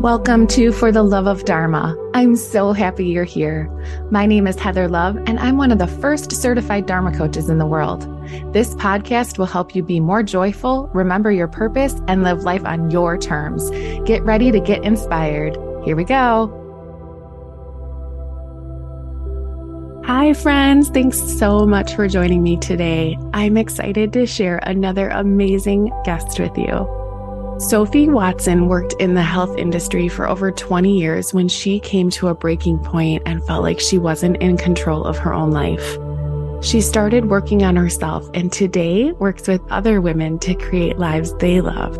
Welcome to For the Love of Dharma. I'm so happy you're here. My name is Heather Love, and I'm one of the first certified Dharma coaches in the world. This podcast will help you be more joyful, remember your purpose, and live life on your terms. Get ready to get inspired. Here we go. Hi, friends. Thanks so much for joining me today. I'm excited to share another amazing guest with you. Sophie Watson worked in the health industry for over 20 years when she came to a breaking point and felt like she wasn't in control of her own life. She started working on herself and today works with other women to create lives they love.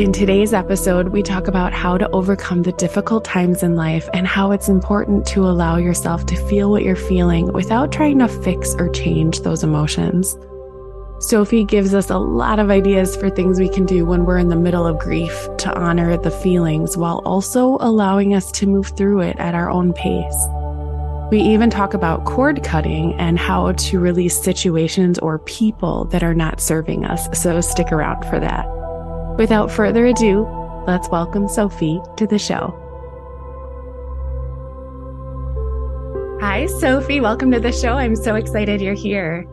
In today's episode, we talk about how to overcome the difficult times in life and how it's important to allow yourself to feel what you're feeling without trying to fix or change those emotions. Sophie gives us a lot of ideas for things we can do when we're in the middle of grief to honor the feelings while also allowing us to move through it at our own pace. We even talk about cord cutting and how to release situations or people that are not serving us, so stick around for that. Without further ado, let's welcome Sophie to the show. Hi, Sophie. Welcome to the show. I'm so excited you're here.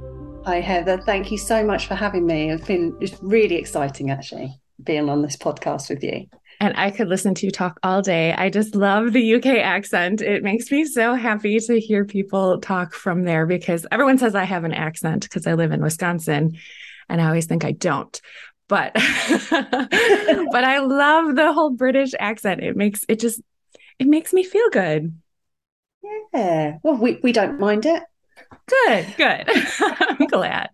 Hi, Heather. Thank you so much for having me. It's been it's really exciting, actually, being on this podcast with you. And I could listen to you talk all day. I just love the UK accent. It makes me so happy to hear people talk from there because everyone says I have an accent because I live in Wisconsin. And I always think I don't. But but I love the whole British accent. It makes it just it makes me feel good. Yeah. Well, we, we don't mind it. Good, good. I'm glad.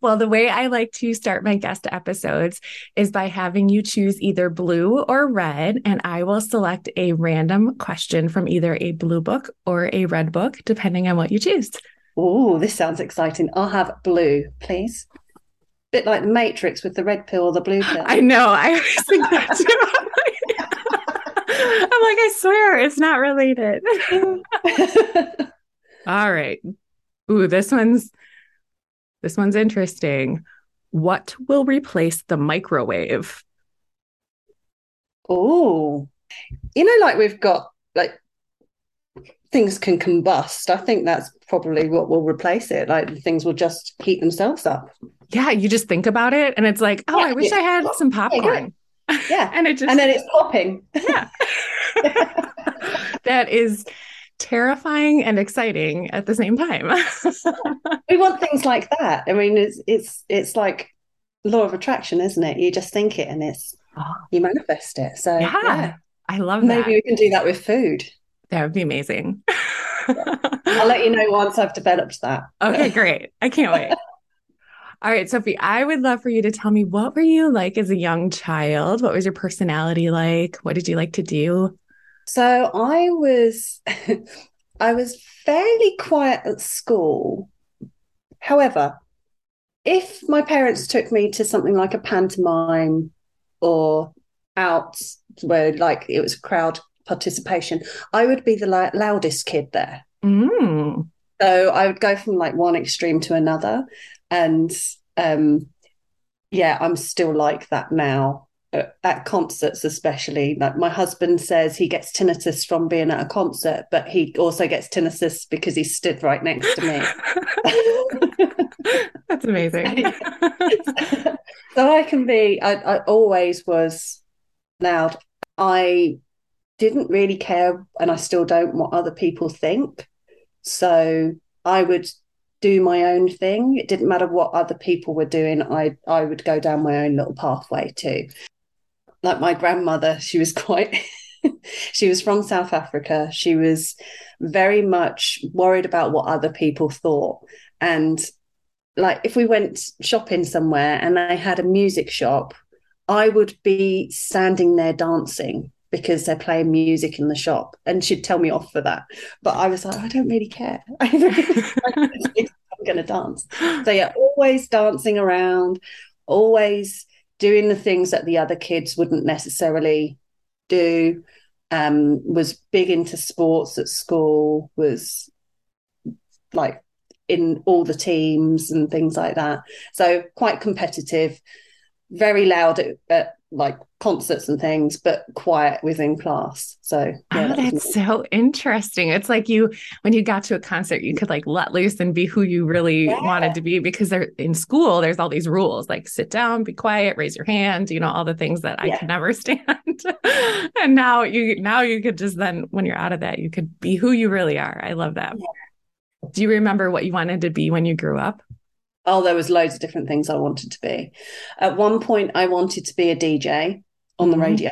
Well, the way I like to start my guest episodes is by having you choose either blue or red, and I will select a random question from either a blue book or a red book, depending on what you choose. Oh, this sounds exciting. I'll have blue, please. Bit like the Matrix with the red pill or the blue pill. I know. I always think that too. I'm like, I swear it's not related. All right. Ooh, this one's this one's interesting. What will replace the microwave? Oh, you know, like we've got like things can combust. I think that's probably what will replace it. Like things will just heat themselves up. Yeah, you just think about it and it's like, oh, yeah, I wish. I had some popcorn. Yeah, yeah. and it just and then it's popping. Yeah. that is terrifying and exciting at the same time. we want things like that. I mean, it's it's it's like law of attraction, isn't it? You just think it and it's oh. you manifest it. So yeah, yeah. I love Maybe that. we can do that with food. That would be amazing. I'll let you know once I've developed that. Okay, great. I can't wait. All right, Sophie, I would love for you to tell me what were you like as a young child? What was your personality like? What did you like to do? So I was I was fairly quiet at school. However, if my parents took me to something like a pantomime or out where like it was crowd participation, I would be the loudest kid there. Mm. So I would go from like one extreme to another. And um, yeah, I'm still like that now at concerts especially. Like my husband says he gets tinnitus from being at a concert but he also gets tinnitus because he stood right next to me. That's amazing. So i can be I, I always was loud. I didn't really care and i still don't what other people think. So i would do my own thing. It didn't matter what other people were doing. I i would go down my own little pathway too like my grandmother, she was quite she was from South Africa. She was very much worried about what other people thought. And like if we went shopping somewhere and they had a music shop, I would be standing there dancing because they're playing music in the shop and she'd tell me off for that. But I was like, I don't really care. I'm going to dance. So, yeah, always dancing around, always doing the things that the other kids wouldn't necessarily do um, was big into sports at school was like in all the teams and things like that. So quite competitive very loud at, at like concerts and things, but quiet within class. So yeah, oh, that's so interesting. It's like you when you got to a concert, you could like let loose and be who you really yeah. wanted to be because they're in school, there's all these rules like sit down, be quiet, raise your hand, you know, all the things that yeah. I could never stand. and now you now you could just then when you're out of that, you could be who you really are. I love that. Do you remember what you wanted to be when you grew up? Oh, there was loads of different things I wanted to be. At one point, I wanted to be a DJ on the mm-hmm. radio.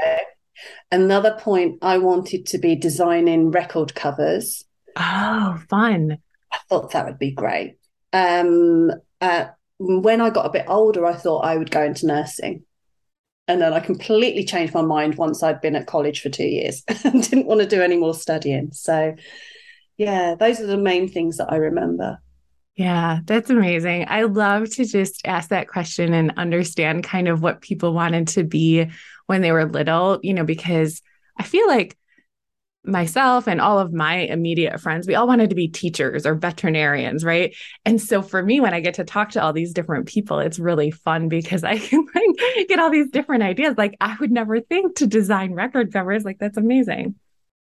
Another point, I wanted to be designing record covers. Oh, fun. I thought that would be great. Um, uh, when I got a bit older, I thought I would go into nursing. And then I completely changed my mind once I'd been at college for two years and didn't want to do any more studying. So, yeah, those are the main things that I remember. Yeah, that's amazing. I love to just ask that question and understand kind of what people wanted to be when they were little, you know, because I feel like myself and all of my immediate friends, we all wanted to be teachers or veterinarians, right? And so for me, when I get to talk to all these different people, it's really fun because I can like get all these different ideas. Like I would never think to design record covers. Like that's amazing.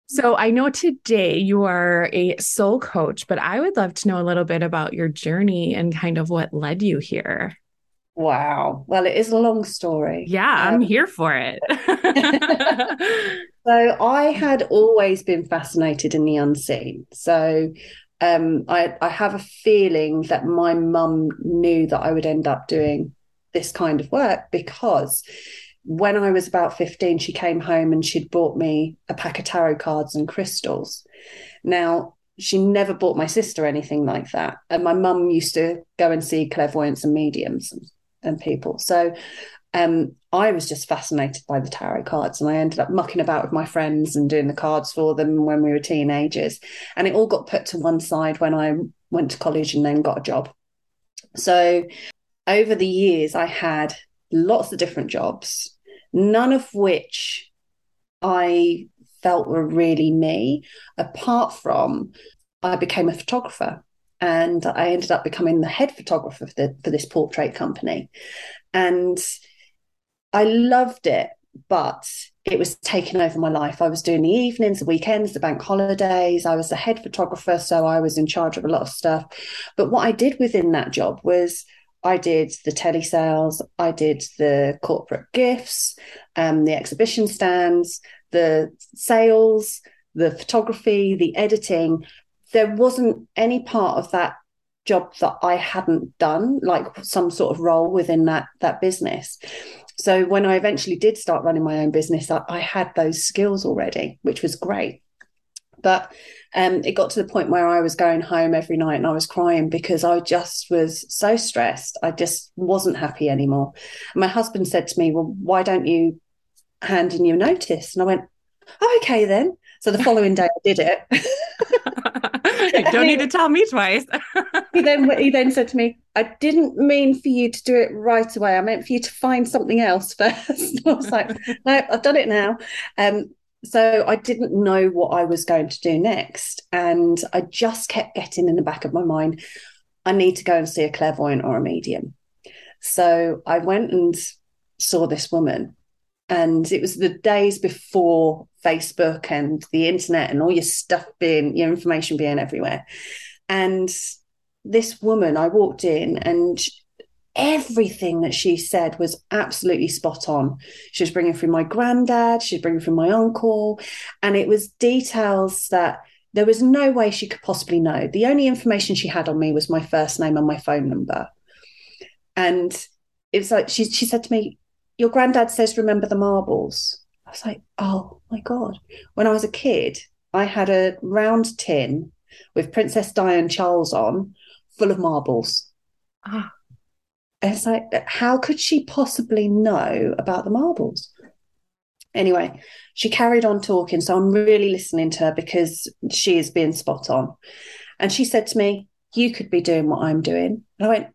So I know today you are a soul coach, but I would love to know a little bit about your journey and kind of what led you here. Wow. Well, it is a long story. Yeah, um, I'm here for it. so I had always been fascinated in the unseen. So um, I, I have a feeling that my mum knew that I would end up doing this kind of work because when I was about 15, she came home and she'd bought me a pack of tarot cards and crystals. Now, she never bought my sister anything like that. And my mum used to go and see clairvoyants and mediums and, and people. So um, I was just fascinated by the tarot cards and I ended up mucking about with my friends and doing the cards for them when we were teenagers. And it all got put to one side when I went to college and then got a job. So over the years, I had lots of different jobs, none of which I felt were really me, apart from I became a photographer and I ended up becoming the head photographer for, the, for this portrait company. And I loved it, but it was taking over my life. I was doing the evenings, the weekends, the bank holidays. I was the head photographer, so I was in charge of a lot of stuff. But what I did within that job was I did the telesales, I did the corporate gifts, um, the exhibition stands, the sales, the photography, the editing. There wasn't any part of that job that I hadn't done, like some sort of role within that that business. So when I eventually did start running my own business, I, I had those skills already, which was great. But um, it got to the point where I was going home every night and I was crying because I just was so stressed. I just wasn't happy anymore. And my husband said to me, Well, why don't you hand in your notice? And I went, oh, Okay, then. So the following day I did it. you don't need to tell me twice. he then he then said to me, I didn't mean for you to do it right away. I meant for you to find something else first. I was like, no, I've done it now. Um, so I didn't know what I was going to do next. And I just kept getting in the back of my mind, I need to go and see a clairvoyant or a medium. So I went and saw this woman. And it was the days before Facebook and the internet and all your stuff being, your information being everywhere. And this woman, I walked in and everything that she said was absolutely spot on. She was bringing through my granddad, she was bringing through my uncle, and it was details that there was no way she could possibly know. The only information she had on me was my first name and my phone number. And it's like she she said to me, Your granddad says remember the marbles. I was like, Oh my God. When I was a kid, I had a round tin with Princess Diane Charles on, full of marbles. Ah it's like, how could she possibly know about the marbles? Anyway, she carried on talking. So I'm really listening to her because she is being spot on. And she said to me, You could be doing what I'm doing. And I went,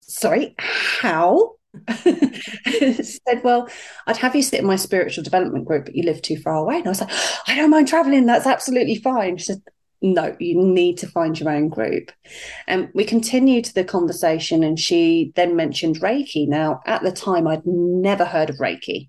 Sorry, how? said, Well, I'd have you sit in my spiritual development group, but you live too far away. And I was like, I don't mind traveling. That's absolutely fine. She said, no, you need to find your own group. And we continued the conversation, and she then mentioned Reiki. Now, at the time, I'd never heard of Reiki.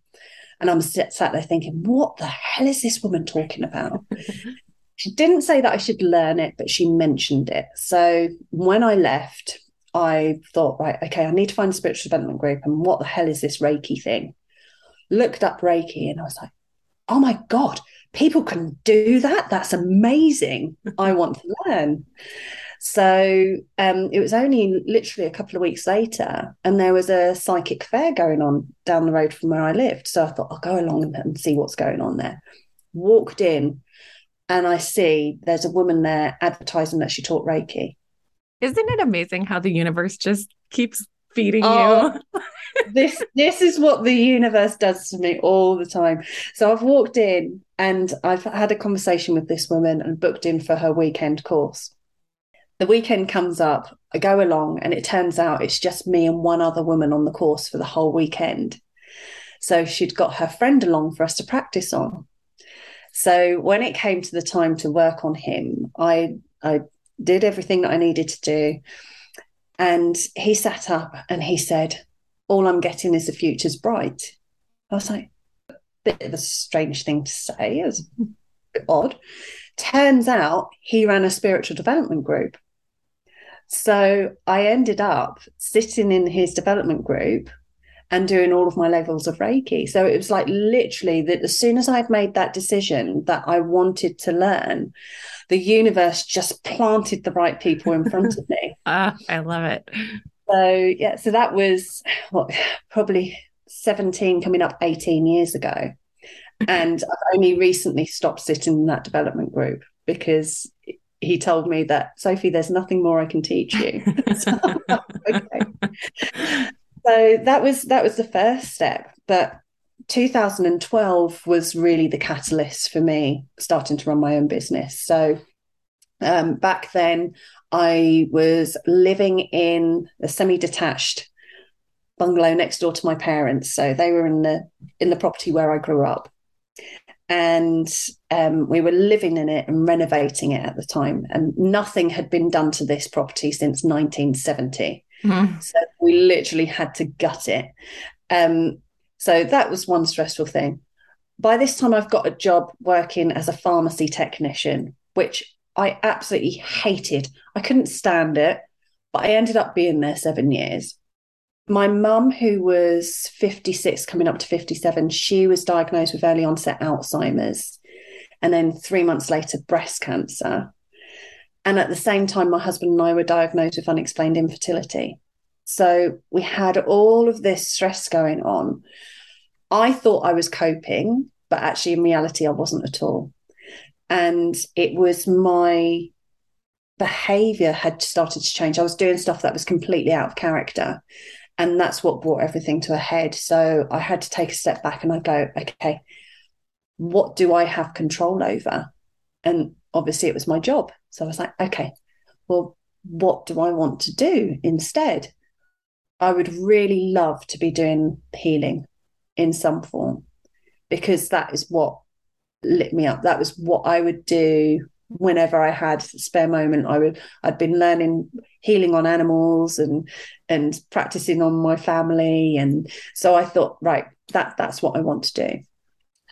And I'm sat there thinking, what the hell is this woman talking about? she didn't say that I should learn it, but she mentioned it. So when I left, I thought, right, okay, I need to find a spiritual development group. And what the hell is this Reiki thing? Looked up Reiki and I was like, oh my God, people can do that. That's amazing. I want to learn. So um, it was only literally a couple of weeks later, and there was a psychic fair going on down the road from where I lived. So I thought I'll go along and see what's going on there. Walked in, and I see there's a woman there advertising that she taught Reiki. Isn't it amazing how the universe just keeps feeding oh, you? this this is what the universe does to me all the time. So I've walked in and I've had a conversation with this woman and booked in for her weekend course. The weekend comes up, I go along, and it turns out it's just me and one other woman on the course for the whole weekend. So she'd got her friend along for us to practice on. So when it came to the time to work on him, I I did everything that I needed to do. And he sat up and he said, All I'm getting is the future's bright. I was like, a bit of a strange thing to say. It was a bit odd. Turns out he ran a spiritual development group. So I ended up sitting in his development group and doing all of my levels of Reiki. So it was like literally that as soon as I'd made that decision that I wanted to learn, the universe just planted the right people in front of me. Ah, I love it. So yeah, so that was what probably 17 coming up 18 years ago. And I've only recently stopped sitting in that development group because he told me that Sophie, there's nothing more I can teach you. so, okay so that was that was the first step but 2012 was really the catalyst for me starting to run my own business. So um, back then i was living in a semi-detached bungalow next door to my parents. So they were in the in the property where i grew up. And um, we were living in it and renovating it at the time. And nothing had been done to this property since 1970 Mm. So we literally had to gut it. Um, so that was one stressful thing. By this time, I've got a job working as a pharmacy technician, which I absolutely hated. I couldn't stand it, but I ended up being there seven years. My mum, who was 56, coming up to 57, she was diagnosed with early onset Alzheimer's. And then three months later, breast cancer. And at the same time, my husband and I were diagnosed with unexplained infertility. So we had all of this stress going on. I thought I was coping, but actually, in reality, I wasn't at all. And it was my behavior had started to change. I was doing stuff that was completely out of character. And that's what brought everything to a head. So I had to take a step back and I go, okay, what do I have control over? And obviously, it was my job. So I was like, okay, well, what do I want to do instead? I would really love to be doing healing in some form because that is what lit me up. That was what I would do whenever I had spare moment. I would I'd been learning healing on animals and and practicing on my family. And so I thought, right, that that's what I want to do.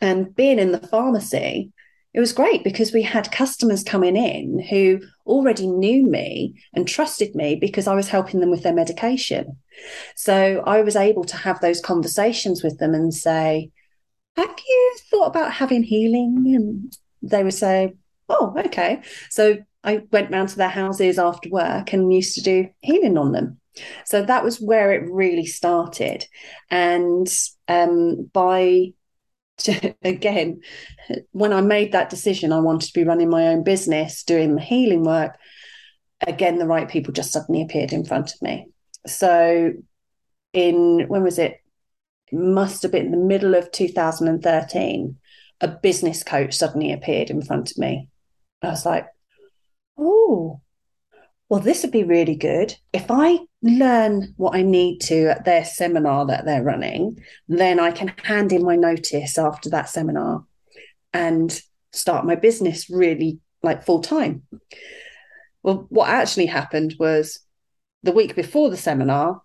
And being in the pharmacy, it was great because we had customers coming in who already knew me and trusted me because I was helping them with their medication. So I was able to have those conversations with them and say, Have you thought about having healing? And they would say, Oh, okay. So I went round to their houses after work and used to do healing on them. So that was where it really started. And um, by to, again, when I made that decision, I wanted to be running my own business, doing the healing work. Again, the right people just suddenly appeared in front of me. So, in when was it? it must have been the middle of 2013. A business coach suddenly appeared in front of me. I was like, oh, well, this would be really good. If I learn what I need to at their seminar that they're running, then I can hand in my notice after that seminar and start my business really like full time. Well, what actually happened was the week before the seminar,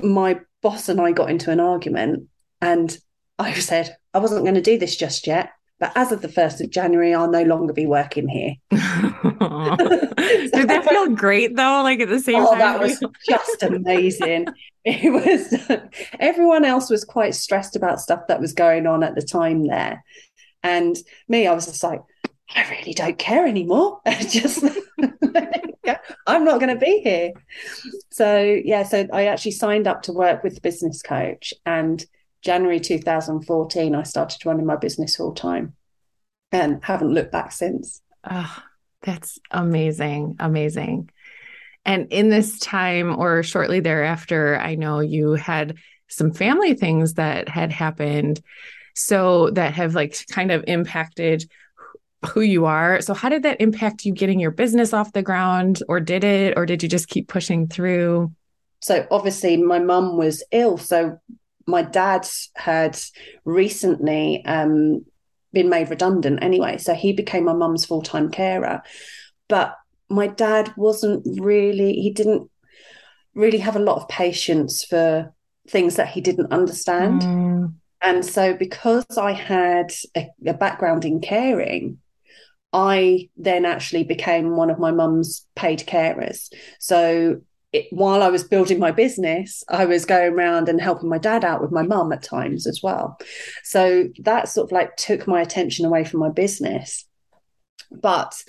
my boss and I got into an argument, and I said I wasn't going to do this just yet. But as of the 1st of January, I'll no longer be working here. Did that feel great though? Like at the same oh, time? that was just amazing. it was, everyone else was quite stressed about stuff that was going on at the time there. And me, I was just like, I really don't care anymore. just, I'm not going to be here. So, yeah, so I actually signed up to work with the business coach and January 2014, I started running my business full time and haven't looked back since. Oh, that's amazing. Amazing. And in this time or shortly thereafter, I know you had some family things that had happened. So that have like kind of impacted who you are. So, how did that impact you getting your business off the ground, or did it, or did you just keep pushing through? So, obviously, my mum was ill. So, my dad had recently um, been made redundant anyway. So he became my mum's full time carer. But my dad wasn't really, he didn't really have a lot of patience for things that he didn't understand. Mm. And so, because I had a, a background in caring, I then actually became one of my mum's paid carers. So it, while I was building my business, I was going around and helping my dad out with my mum at times as well. So that sort of like took my attention away from my business. But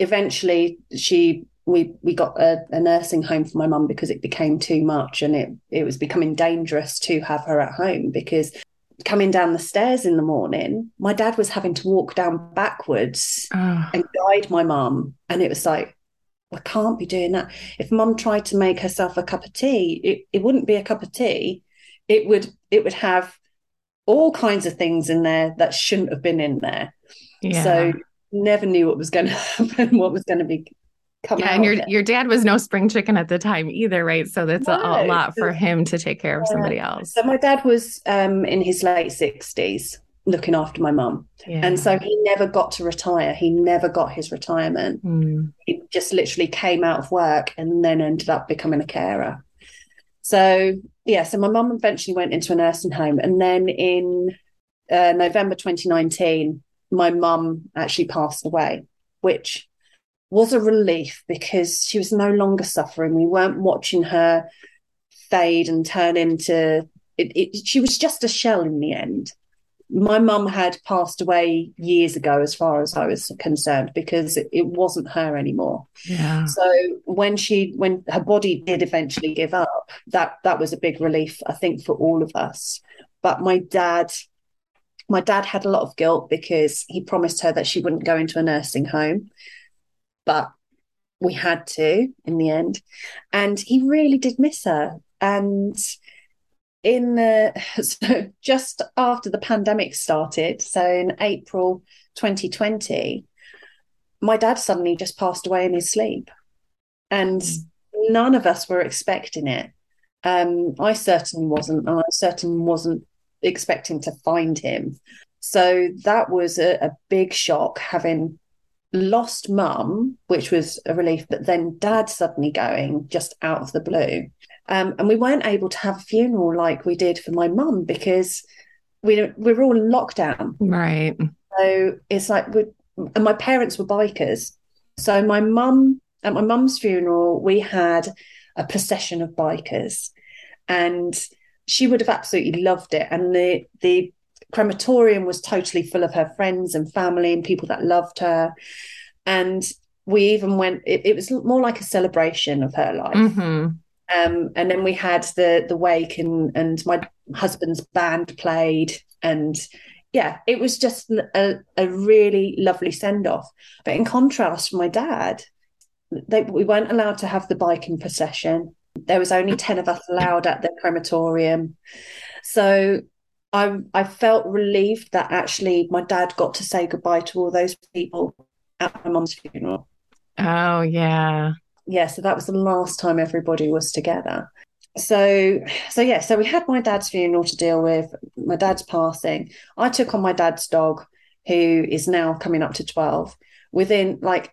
eventually, she we we got a, a nursing home for my mum because it became too much and it it was becoming dangerous to have her at home because coming down the stairs in the morning, my dad was having to walk down backwards oh. and guide my mum, and it was like I can't be doing that. If mum tried to make herself a cup of tea, it, it wouldn't be a cup of tea. It would it would have all kinds of things in there that shouldn't have been in there. Yeah. So never knew what was going to happen, what was going to be coming. yeah, and your your dad was no spring chicken at the time either, right? So that's no, a, a, lot for him to take care of somebody else. So my dad was um, in his late sixties, looking after my mum. Yeah. And so he never got to retire. He never got his retirement. Mm. He just literally came out of work and then ended up becoming a carer. So, yeah, so my mum eventually went into a nursing home. And then in uh, November 2019, my mum actually passed away, which was a relief because she was no longer suffering. We weren't watching her fade and turn into it, it, she was just a shell in the end my mum had passed away years ago as far as i was concerned because it, it, wasn't her anymore. Yeah. So when she when her body did eventually give up that that was a big relief i think for all of us. But my dad my dad had a lot of guilt because he promised her that she wouldn't go into a nursing home. But we had to in the end. And he really did miss her. And in the so just after the pandemic started, so in April 2020, my dad suddenly just passed away in his sleep, and mm. none of us were expecting it. Um, I certainly wasn't, and I certainly wasn't expecting to find him. So that was a, a big shock having lost mum, which was a relief, but then dad suddenly going just out of the blue. Um, and we weren't able to have a funeral like we did for my mum because we we were all in lockdown. Right. So it's like we and my parents were bikers. So my mum at my mum's funeral, we had a procession of bikers, and she would have absolutely loved it. And the the crematorium was totally full of her friends and family and people that loved her. And we even went. It, it was more like a celebration of her life. Mm-hmm. Um, and then we had the the wake and and my husband's band played and yeah, it was just a, a really lovely send off. But in contrast, my dad, they, we weren't allowed to have the biking procession. There was only 10 of us allowed at the crematorium. So I, I felt relieved that actually my dad got to say goodbye to all those people at my mum's funeral. Oh, yeah yeah, so that was the last time everybody was together. So, so yeah, so we had my dad's funeral to deal with, my dad's passing. I took on my dad's dog, who is now coming up to 12. within like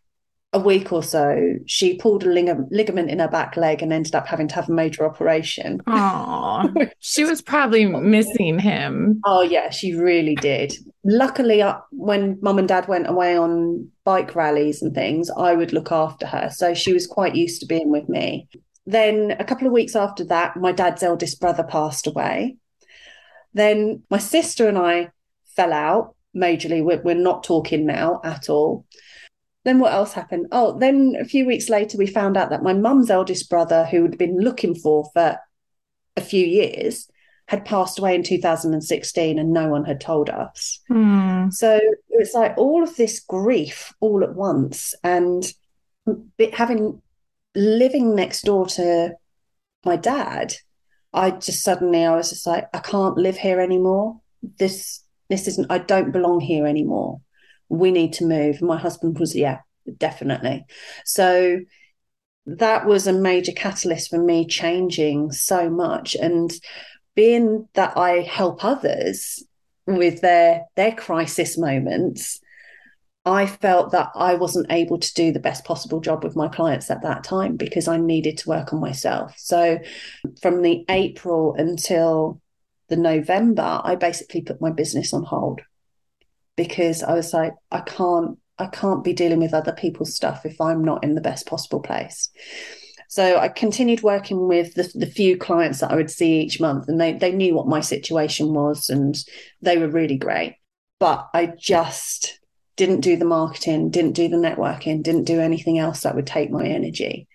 a week or so, she pulled a lig- ligament in her back leg and ended up having to have a major operation. Oh, she was probably missing him. Oh, yeah, she really did. Luckily, uh, when mum and dad went away on bike rallies and things, I would look after her. So she was quite used to being with me. Then, a couple of weeks after that, my dad's eldest brother passed away. Then, my sister and I fell out majorly. We're, we're not talking now at all. Then what else happened? Oh, then a few weeks later, we found out that my mum's eldest brother, who had been looking for for a few years, had passed away in 2016 and no one had told us. Hmm. So it's like all of this grief all at once. And having living next door to my dad, I just suddenly I was just like, I can't live here anymore. This this isn't I don't belong here anymore we need to move. My husband was, yeah, definitely. So that was a major catalyst for me changing so much. And being that I help others with their their crisis moments, I felt that I wasn't able to do the best possible job with my clients at that time because I needed to work on myself. So from the April until the November, I basically put my business on hold because I was like, I can't, I can't be dealing with other people's stuff if I'm not in the best possible place. So I continued working with the, the few clients that I would see each month, and they they knew what my situation was, and they were really great. But I just didn't do the marketing, didn't do the networking, didn't do anything else that would take my energy.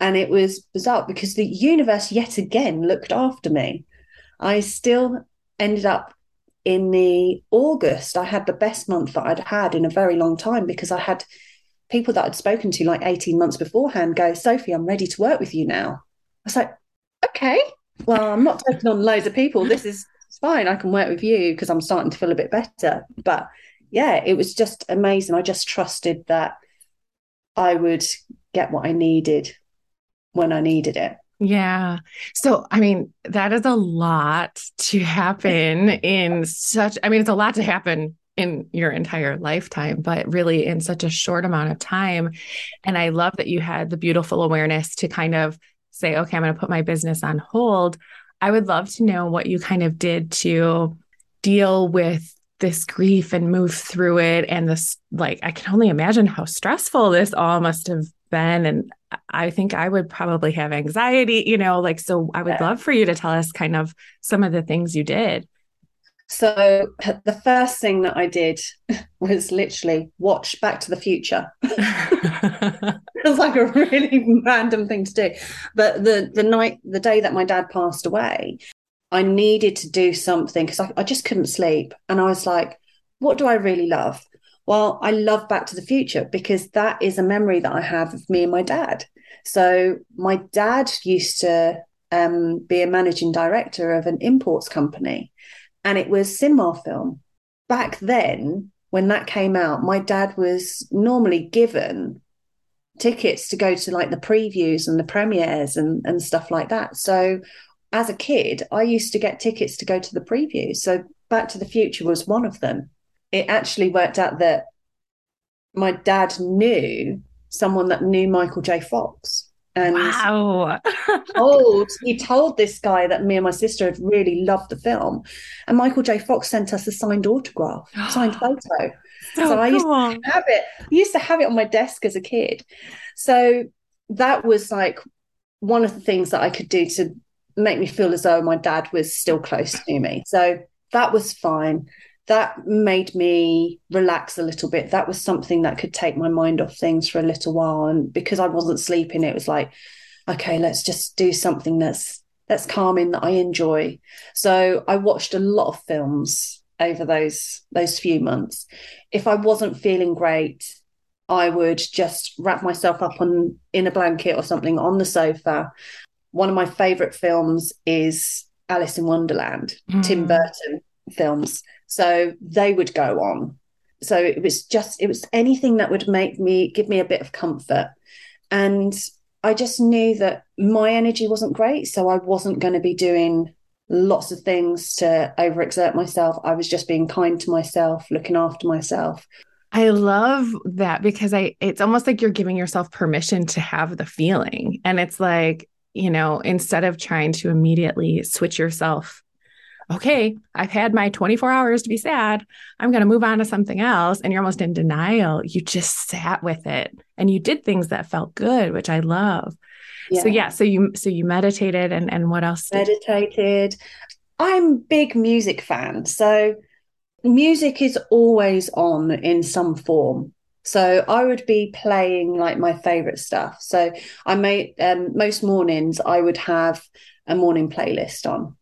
And it was bizarre because the universe yet again looked after me. I still ended up in the August, I had the best month that I'd had in a very long time because I had people that I'd spoken to like 18 months beforehand go, Sophie, I'm ready to work with you now. I was like, okay, well, I'm not taking on loads of people. This is fine. I can work with you because I'm starting to feel a bit better. But yeah, it was just amazing. I just trusted that I would get what I needed when I needed it. Yeah. So, I mean, that is a lot to happen in such, I mean, it's a lot to happen in your entire lifetime, but really in such a short amount of time. And I love that you had the beautiful awareness to kind of say, okay, I'm going to put my business on hold. I would love to know what you kind of did to deal with this grief and move through it. And this, like, I can only imagine how stressful this all must have been. And I think I would probably have anxiety, you know, like, so I would love for you to tell us kind of some of the things you did. So the first thing that I did was literally watch Back to the Future. it was like a really random thing to do. But the the night the day that my dad passed away, I needed to do something because I, I just couldn't sleep. And I was like, what do I really love? Well, I love Back to the Future because that is a memory that I have of me and my dad. So my dad used to um, be a managing director of an imports company, and it was cinema film. Back then, when that came out, my dad was normally given tickets to go to like the previews and the premieres and, and stuff like that. So as a kid, I used to get tickets to go to the previews. So Back to the Future was one of them it actually worked out that my dad knew someone that knew Michael J. Fox. And wow. told, he told this guy that me and my sister had really loved the film. And Michael J. Fox sent us a signed autograph, signed photo. So, so I used to have it. I used to have it on my desk as a kid. So that was like one of the things that I could do to make me feel as though my dad was still close to me. So that was fine that made me relax a little bit. That was something that could take my mind off things for a little while. And because I wasn't sleeping, it was like, okay, let's just do something that's that's calming that I enjoy. So I watched a lot of films over those those few months. If I wasn't feeling great, I would just wrap myself up on in a blanket or something on the sofa. One of my favorite films is Alice in Wonderland, mm. Tim Burton films so they would go on. So it was just, it was anything that would make me, give me a bit of comfort. And I just knew that my energy wasn't great. So I wasn't going to be doing lots of things to overexert myself. I was just being kind to myself, looking after myself. I love that because I it's almost like you're giving yourself permission to have the feeling. And it's like, you know, instead of trying to immediately switch yourself, okay, I've had my 24 hours to be sad. I'm going to move on to something else. And you're almost in denial. You just sat with it and you did things that felt good, which I love. Yeah. So yeah, so you so you meditated and and what else? Meditated. I'm big music fan. So music is always on in some form. So I would be playing like my favorite stuff. So I made um, most mornings I would have a morning playlist on.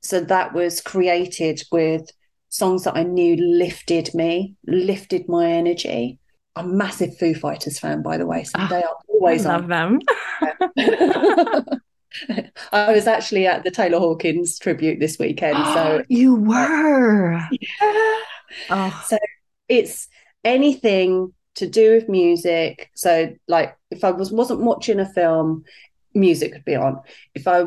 So that was created with songs that I knew lifted me, lifted my energy. I'm a massive Foo Fighters fan, by the way. So oh, they are always I love on. them. I was actually at the Taylor Hawkins tribute this weekend. So you were. Yeah. Oh. So it's anything to do with music. So like if I was wasn't watching a film, music could be on. If I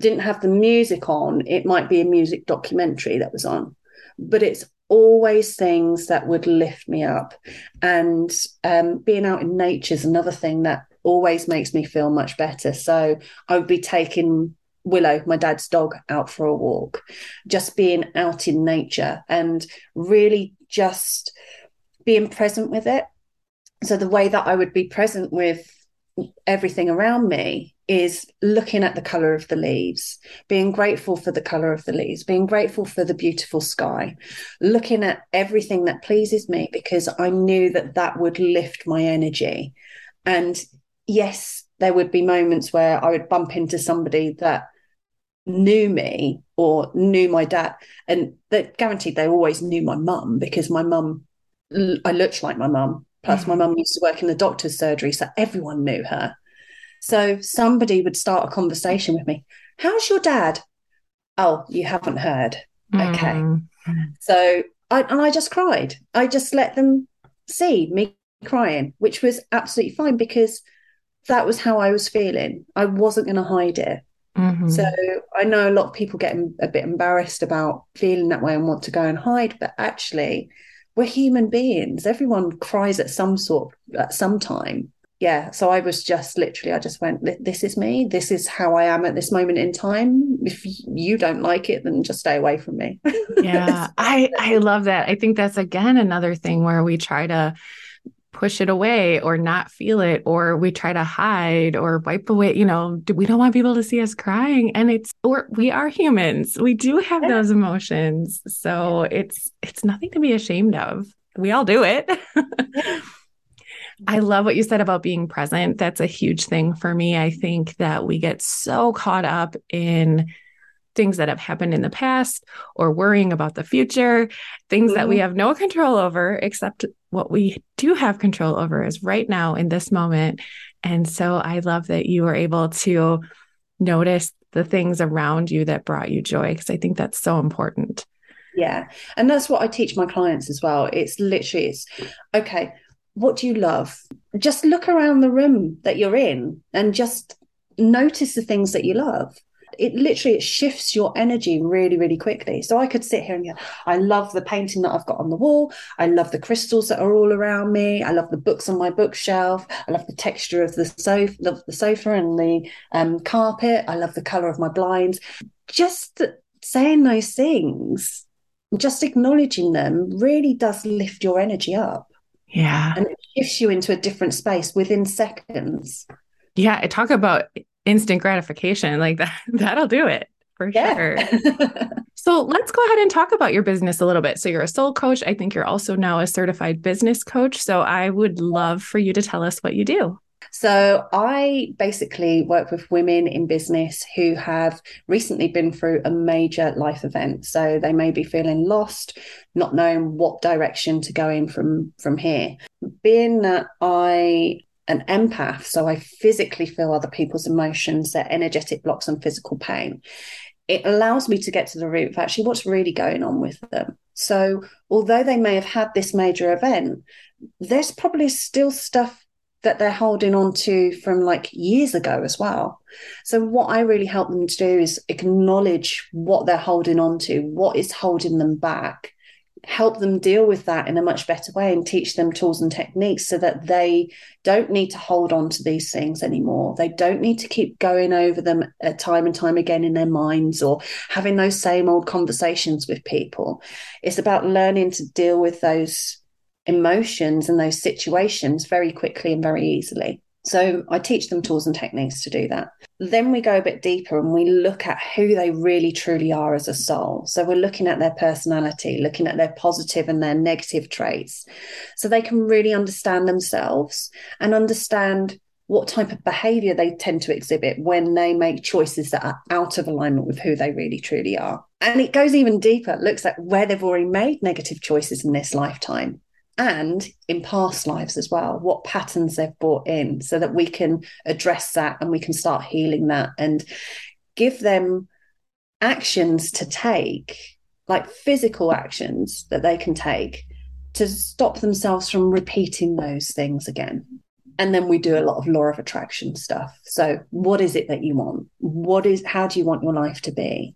didn't have the music on, it might be a music documentary that was on. But it's always things that would lift me up. And um, being out in nature is another thing that always makes me feel much better. So I would be taking Willow, my dad's dog, out for a walk, just being out in nature and really just being present with it. So the way that I would be present with everything around me is looking at the color of the leaves, being grateful for the color of the leaves, being grateful for the beautiful sky, looking at everything that pleases me because I knew that that would lift my energy. And yes, there would be moments where I would bump into somebody that knew me or knew my dad, and that guaranteed they always knew my mum because my mum, I looked like my mum. Plus, my mum used to work in the doctor's surgery, so everyone knew her. So somebody would start a conversation with me. How's your dad? Oh, you haven't heard. Mm. Okay. So I and I just cried. I just let them see me crying, which was absolutely fine because that was how I was feeling. I wasn't going to hide it. Mm-hmm. So I know a lot of people get a bit embarrassed about feeling that way and want to go and hide, but actually, we're human beings. Everyone cries at some sort at some time. Yeah. So I was just literally, I just went, this is me. This is how I am at this moment in time. If you don't like it, then just stay away from me. yeah. I, I love that. I think that's again another thing where we try to push it away or not feel it or we try to hide or wipe away you know we don't want people to see us crying and it's or we are humans we do have those emotions so it's it's nothing to be ashamed of we all do it I love what you said about being present. That's a huge thing for me. I think that we get so caught up in things that have happened in the past or worrying about the future, things mm-hmm. that we mm-hmm. have no control over, except what we do have control over is right now in this moment. And so I love that you were able to notice the things around you that brought you joy, because I think that's so important. Yeah. And that's what I teach my clients as well. It's literally, it's okay, what do you love? Just look around the room that you're in and just notice the things that you love it literally it shifts your energy really really quickly. So i could sit here and go i love the painting that i've got on the wall. I love the crystals that are all around me. I love the books on my bookshelf. I love the texture of the sofa love the sofa and the um, carpet. I love the color of my blinds. Just saying those things just acknowledging them really does lift your energy up. Yeah. And it shifts you into a different space within seconds. Yeah I talk about instant gratification like that that'll do it for yeah. sure so let's go ahead and talk about your business a little bit so you're a soul coach i think you're also now a certified business coach so i would love for you to tell us what you do so, I basically work with women in business who have recently been through a major life event. So, they may be feeling lost, not knowing what direction to go in from from here. Being that I an empath, so I physically feel other people's emotions, their energetic blocks, and physical pain. It allows me to get to the root of actually what's really going on with them. So, although they may have had this major event, there's probably still stuff that they're holding on to from like years ago as well. So, what I really help them to do is acknowledge what they're holding on to, what is holding them back, help them deal with that in a much better way and teach them tools and techniques so that they don't need to hold on to these things anymore. They don't need to keep going over them uh, time and time again in their minds or having those same old conversations with people. It's about learning to deal with those emotions and those situations very quickly and very easily. So I teach them tools and techniques to do that. Then we go a bit deeper and we look at who they really truly are as a soul. So we're looking at their personality, looking at their positive and their negative traits. So they can really understand themselves and understand what type of behavior they tend to exhibit when they make choices that are out of alignment with who they really truly are. And it goes even deeper, looks at where they've already made negative choices in this lifetime and in past lives as well, what patterns they've brought in so that we can address that and we can start healing that and give them actions to take, like physical actions that they can take to stop themselves from repeating those things again. And then we do a lot of law of attraction stuff. So, what is it that you want? What is, how do you want your life to be?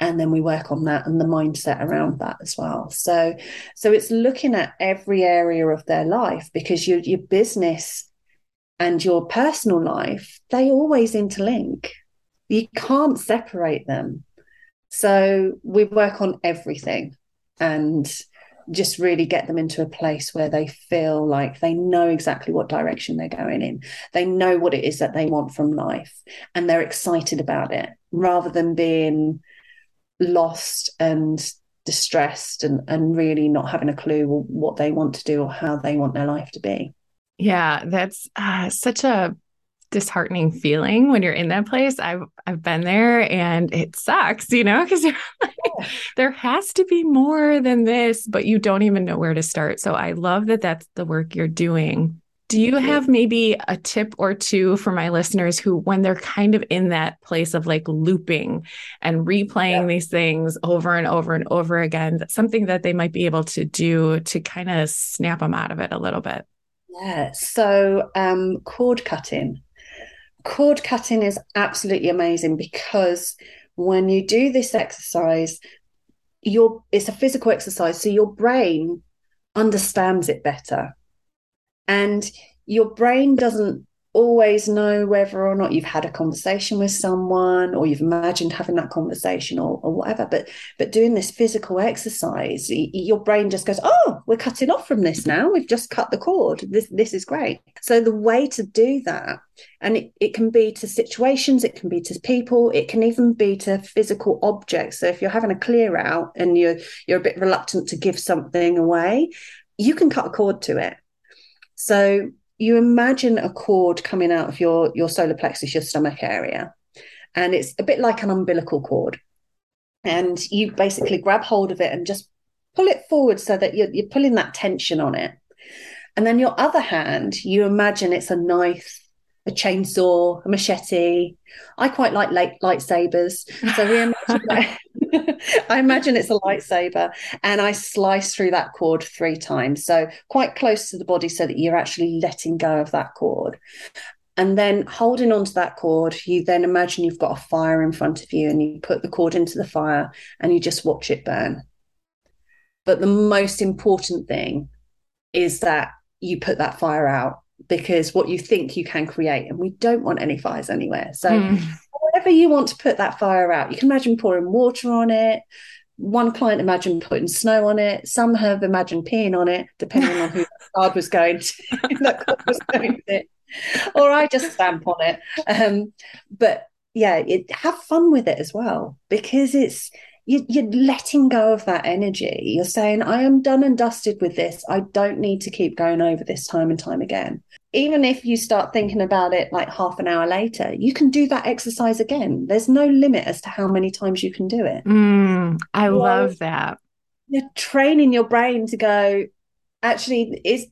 And then we work on that and the mindset around that as well. So so it's looking at every area of their life because your your business and your personal life they always interlink. You can't separate them. So we work on everything and just really get them into a place where they feel like they know exactly what direction they're going in. They know what it is that they want from life and they're excited about it rather than being lost and distressed and, and really not having a clue what they want to do or how they want their life to be. Yeah, that's uh, such a disheartening feeling when you're in that place. I've I've been there and it sucks, you know, because like, there has to be more than this, but you don't even know where to start. So I love that that's the work you're doing. Do you have maybe a tip or two for my listeners who, when they're kind of in that place of like looping and replaying yeah. these things over and over and over again, something that they might be able to do to kind of snap them out of it a little bit? Yeah. So, um, cord cutting. Cord cutting is absolutely amazing because when you do this exercise, your it's a physical exercise, so your brain understands it better and your brain doesn't always know whether or not you've had a conversation with someone or you've imagined having that conversation or, or whatever. But but doing this physical exercise your brain just goes oh we're cutting off from this now. We've just cut the cord. This this is great. So the way to do that and it, it can be to situations it can be to people it can even be to physical objects. So if you're having a clear out and you're you're a bit reluctant to give something away you can cut a cord to it so you imagine a cord coming out of your, your solar plexus, your stomach area, and it's a bit like an umbilical cord. And you basically grab hold of it and just pull it forward so that you're, you're pulling that tension on it. And then your other hand, you imagine it's a knife, a chainsaw, a machete. I quite like light, lightsabers. So I imagine it's a lightsaber, and I slice through that cord three times. So quite close to the body so that you're actually letting go of that cord. And then holding onto that cord, you then imagine you've got a fire in front of you and you put the cord into the fire and you just watch it burn. But the most important thing is that you put that fire out because what you think you can create, and we don't want any fires anywhere. So mm whatever you want to put that fire out. You can imagine pouring water on it. One client imagined putting snow on it. Some have imagined peeing on it, depending on who that card was going to. that card was going to. Or I just stamp on it. Um, but yeah, it, have fun with it as well because it's you're letting go of that energy. You're saying, I am done and dusted with this. I don't need to keep going over this time and time again even if you start thinking about it like half an hour later, you can do that exercise again. There's no limit as to how many times you can do it. Mm, I love that. You're training your brain to go, actually, is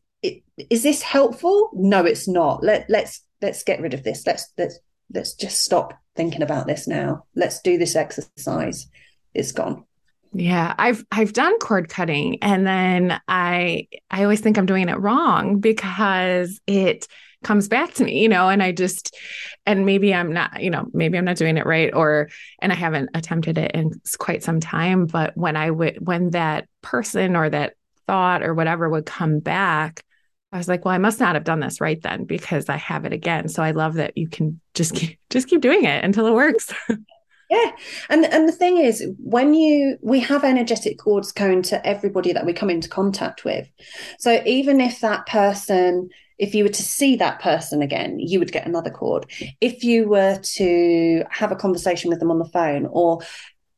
is this helpful? No, it's not. Let let's let's get rid of this. Let's let's let's just stop thinking about this now. Let's do this exercise. It's gone. Yeah, I've I've done cord cutting and then I I always think I'm doing it wrong because it comes back to me, you know, and I just, and maybe I'm not, you know, maybe I'm not doing it right or, and I haven't attempted it in quite some time. But when I would, when that person or that thought or whatever would come back, I was like, well, I must not have done this right then because I have it again. So I love that you can just keep, just keep doing it until it works. Yeah. And and the thing is, when you we have energetic cords going to everybody that we come into contact with. So even if that person, if you were to see that person again, you would get another cord. If you were to have a conversation with them on the phone or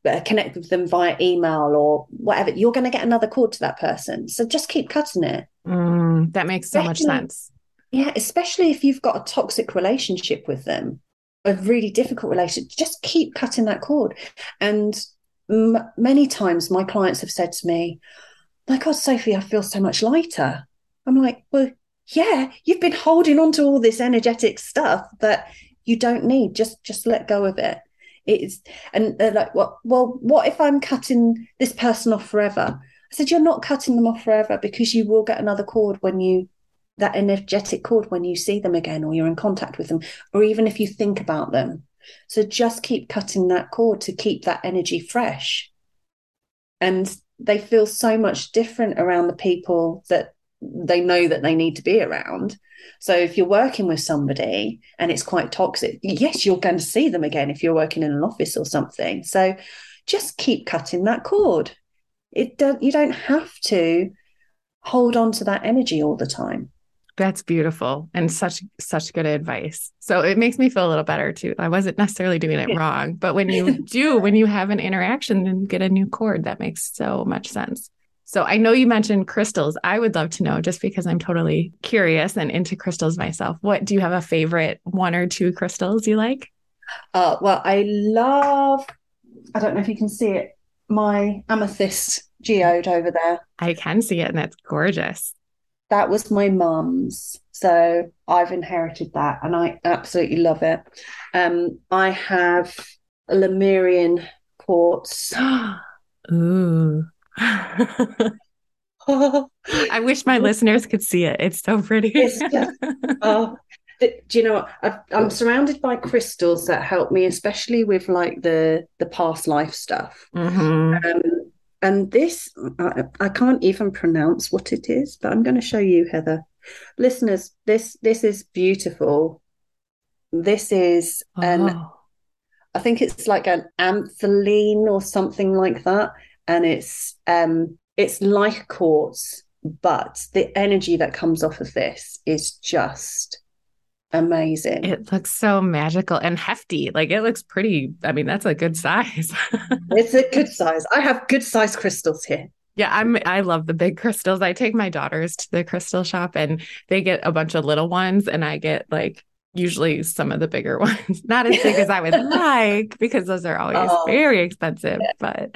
uh, connect with them via email or whatever, you're going to get another cord to that person. So just keep cutting it. Mm, that makes so much sense. Yeah, especially if you've got a toxic relationship with them a really difficult relationship, just keep cutting that cord. And m- many times my clients have said to me, my God, Sophie, I feel so much lighter. I'm like, well, yeah, you've been holding on to all this energetic stuff that you don't need. Just just let go of it. It's and they're like, well, well, what if I'm cutting this person off forever? I said, you're not cutting them off forever because you will get another cord when you that energetic cord when you see them again or you're in contact with them or even if you think about them. So just keep cutting that cord to keep that energy fresh. And they feel so much different around the people that they know that they need to be around. So if you're working with somebody and it's quite toxic yes you're going to see them again if you're working in an office or something. So just keep cutting that cord. It don't you don't have to hold on to that energy all the time that's beautiful and such such good advice. So it makes me feel a little better too. I wasn't necessarily doing it wrong, but when you do, when you have an interaction and get a new cord, that makes so much sense. So I know you mentioned crystals. I would love to know just because I'm totally curious and into crystals myself. What do you have a favorite one or two crystals you like? Uh, well, I love, I don't know if you can see it, my amethyst geode over there. I can see it and that's gorgeous that was my mum's. So I've inherited that and I absolutely love it. Um, I have a Lemurian quartz. Ooh. I wish my listeners could see it. It's so pretty. it's just, oh, do you know i am surrounded by crystals that help me, especially with like the the past life stuff. Mm-hmm. Um, and this, I, I can't even pronounce what it is, but I'm going to show you, Heather. Listeners, this this is beautiful. This is oh. an, I think it's like an antheline or something like that, and it's um it's like quartz, but the energy that comes off of this is just amazing. It looks so magical and hefty. Like it looks pretty. I mean, that's a good size. it's a good size. I have good size crystals here. Yeah, I'm I love the big crystals. I take my daughters to the crystal shop and they get a bunch of little ones and I get like usually some of the bigger ones. Not as big as I would like because those are always oh, very expensive. Yeah. But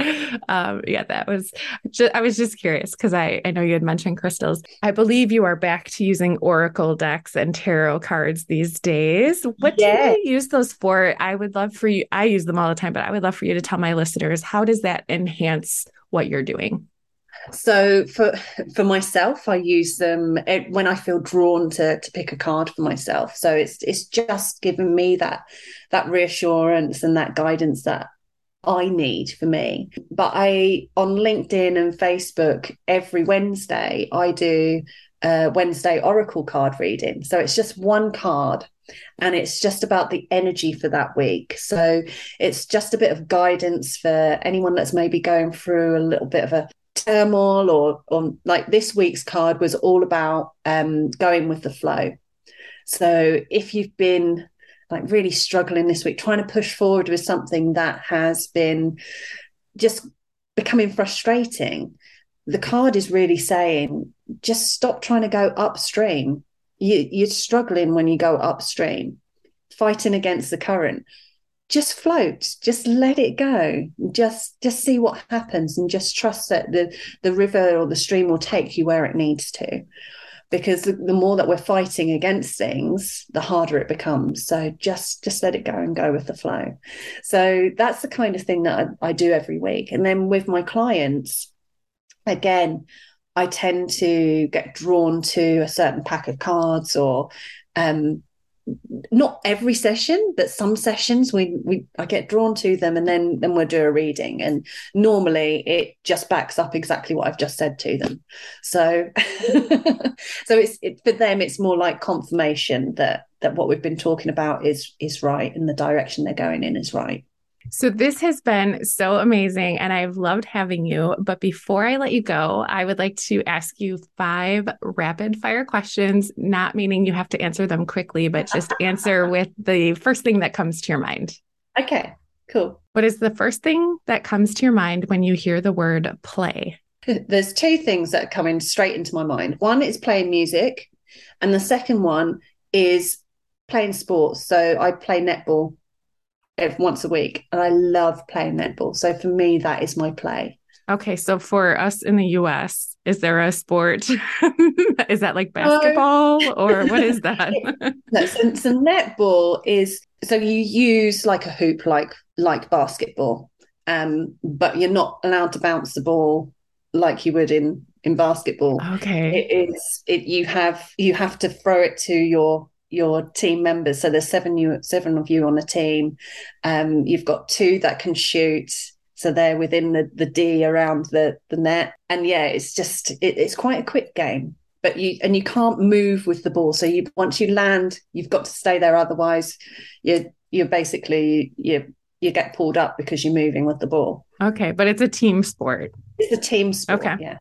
um, yeah, that was just, I was just curious because I, I know you had mentioned crystals. I believe you are back to using Oracle decks and tarot cards these days. What yeah. do you use those for? I would love for you, I use them all the time, but I would love for you to tell my listeners how does that enhance what you're doing? So for for myself, I use them eh, when I feel drawn to to pick a card for myself. So it's it's just given me that that reassurance and that guidance that I need for me. But I on LinkedIn and Facebook every Wednesday I do a Wednesday oracle card reading. So it's just one card and it's just about the energy for that week. So it's just a bit of guidance for anyone that's maybe going through a little bit of a turmoil or or like this week's card was all about um, going with the flow. So if you've been like really struggling this week, trying to push forward with something that has been just becoming frustrating, the card is really saying just stop trying to go upstream. You, you're struggling when you go upstream, fighting against the current just float just let it go just just see what happens and just trust that the the river or the stream will take you where it needs to. Because the, the more that we're fighting against things the harder it becomes. So just just let it go and go with the flow. So that's the kind of thing that I, I do every week. And then with my clients again I tend to get drawn to a certain pack of cards or um, not every session, but some sessions we we I get drawn to them, and then then we'll do a reading. And normally it just backs up exactly what I've just said to them. So so it's it, for them it's more like confirmation that that what we've been talking about is is right and the direction they're going in is right. So, this has been so amazing, and I've loved having you. But before I let you go, I would like to ask you five rapid fire questions, not meaning you have to answer them quickly, but just answer with the first thing that comes to your mind. Okay, cool. What is the first thing that comes to your mind when you hear the word play? There's two things that are coming straight into my mind. One is playing music, and the second one is playing sports. So, I play netball once a week and I love playing netball. So for me, that is my play. Okay. So for us in the US, is there a sport? is that like basketball or what is that? no, so, so netball is so you use like a hoop like like basketball. Um, but you're not allowed to bounce the ball like you would in in basketball. Okay. It is it you have you have to throw it to your your team members. So there's seven you seven of you on the team. Um, you've got two that can shoot. So they're within the, the D around the, the net. And yeah, it's just it, it's quite a quick game. But you and you can't move with the ball. So you once you land, you've got to stay there. Otherwise, you're you're basically you you get pulled up because you're moving with the ball. Okay, but it's a team sport. It's a team sport. Okay. Yeah.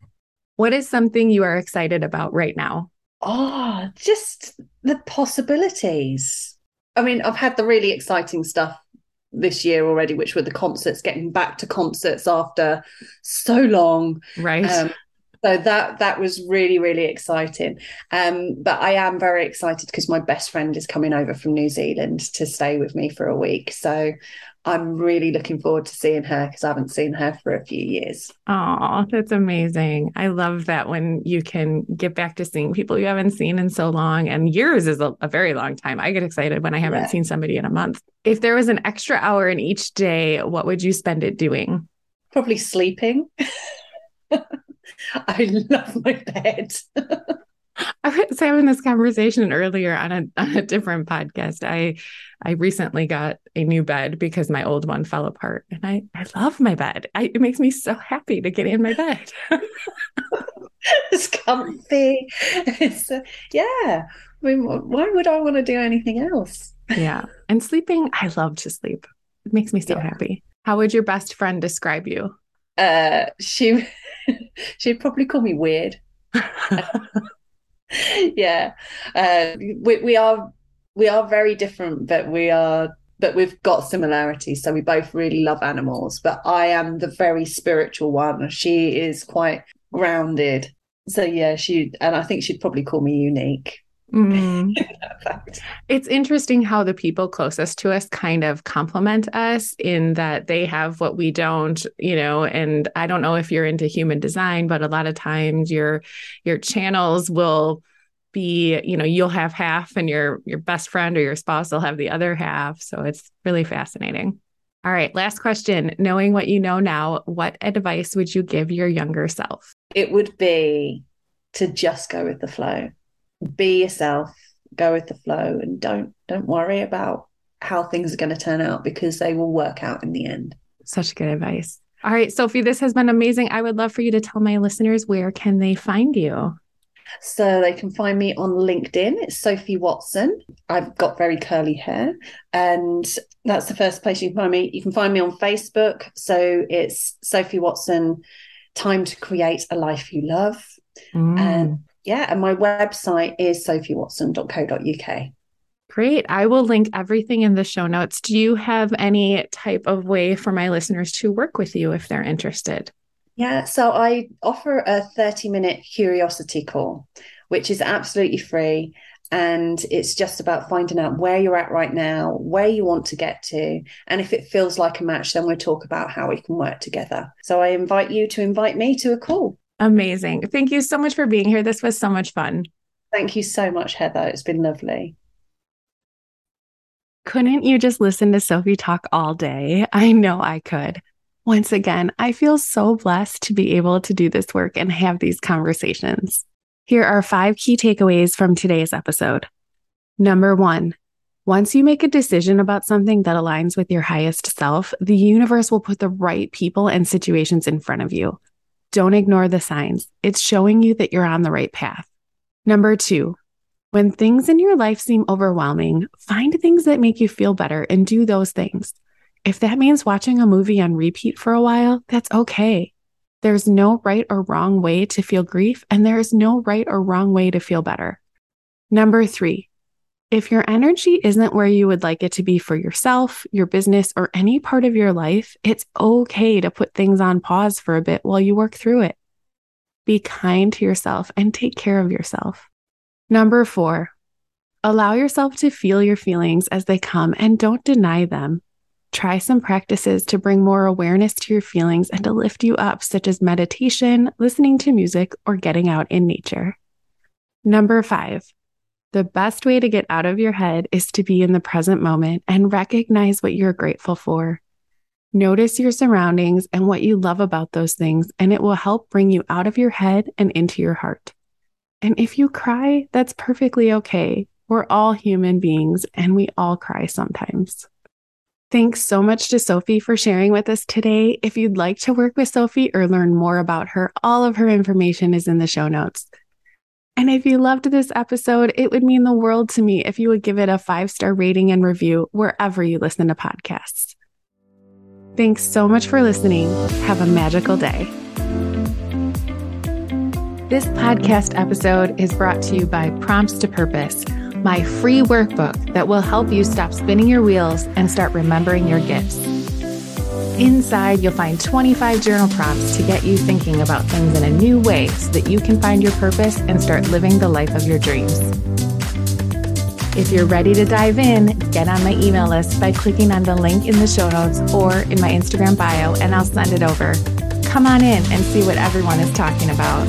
What is something you are excited about right now? oh, just the possibilities. I mean, I've had the really exciting stuff this year already, which were the concerts, getting back to concerts after so long. Right. Um, so that that was really really exciting um, but i am very excited because my best friend is coming over from new zealand to stay with me for a week so I'm really looking forward to seeing her because I haven't seen her for a few years. Oh, that's amazing. I love that when you can get back to seeing people you haven't seen in so long. And years is a, a very long time. I get excited when I haven't yeah. seen somebody in a month. If there was an extra hour in each day, what would you spend it doing? Probably sleeping. I love my bed. I was having this conversation earlier on a on a different podcast. I I recently got a new bed because my old one fell apart, and I I love my bed. I, it makes me so happy to get in my bed. it's comfy. It's uh, yeah. I mean, why would I want to do anything else? yeah, and sleeping. I love to sleep. It makes me so yeah. happy. How would your best friend describe you? Uh, she she'd probably call me weird. yeah, uh, we we are we are very different, but we are but we've got similarities. So we both really love animals. But I am the very spiritual one. She is quite grounded. So yeah, she and I think she'd probably call me unique. Mm. it's interesting how the people closest to us kind of complement us in that they have what we don't, you know, and I don't know if you're into human design, but a lot of times your your channels will be, you know, you'll have half and your your best friend or your spouse will have the other half. So it's really fascinating. All right, last question. Knowing what you know now, what advice would you give your younger self? It would be to just go with the flow be yourself, go with the flow, and don't don't worry about how things are going to turn out because they will work out in the end. Such good advice. All right, Sophie, this has been amazing. I would love for you to tell my listeners where can they find you? So they can find me on LinkedIn. It's Sophie Watson. I've got very curly hair, and that's the first place you can find me. You can find me on Facebook. So it's Sophie Watson. Time to create a life you love. Mm. And yeah, and my website is sophiewatson.co.uk. Great. I will link everything in the show notes. Do you have any type of way for my listeners to work with you if they're interested? Yeah, so I offer a 30 minute curiosity call, which is absolutely free. And it's just about finding out where you're at right now, where you want to get to. And if it feels like a match, then we'll talk about how we can work together. So I invite you to invite me to a call. Amazing. Thank you so much for being here. This was so much fun. Thank you so much, Heather. It's been lovely. Couldn't you just listen to Sophie talk all day? I know I could. Once again, I feel so blessed to be able to do this work and have these conversations. Here are five key takeaways from today's episode. Number one, once you make a decision about something that aligns with your highest self, the universe will put the right people and situations in front of you. Don't ignore the signs. It's showing you that you're on the right path. Number two, when things in your life seem overwhelming, find things that make you feel better and do those things. If that means watching a movie on repeat for a while, that's okay. There's no right or wrong way to feel grief, and there is no right or wrong way to feel better. Number three, if your energy isn't where you would like it to be for yourself, your business, or any part of your life, it's okay to put things on pause for a bit while you work through it. Be kind to yourself and take care of yourself. Number four, allow yourself to feel your feelings as they come and don't deny them. Try some practices to bring more awareness to your feelings and to lift you up, such as meditation, listening to music, or getting out in nature. Number five, the best way to get out of your head is to be in the present moment and recognize what you're grateful for. Notice your surroundings and what you love about those things, and it will help bring you out of your head and into your heart. And if you cry, that's perfectly okay. We're all human beings and we all cry sometimes. Thanks so much to Sophie for sharing with us today. If you'd like to work with Sophie or learn more about her, all of her information is in the show notes. And if you loved this episode, it would mean the world to me if you would give it a five star rating and review wherever you listen to podcasts. Thanks so much for listening. Have a magical day. This podcast episode is brought to you by Prompts to Purpose, my free workbook that will help you stop spinning your wheels and start remembering your gifts. Inside, you'll find 25 journal prompts to get you thinking about things in a new way so that you can find your purpose and start living the life of your dreams. If you're ready to dive in, get on my email list by clicking on the link in the show notes or in my Instagram bio, and I'll send it over. Come on in and see what everyone is talking about.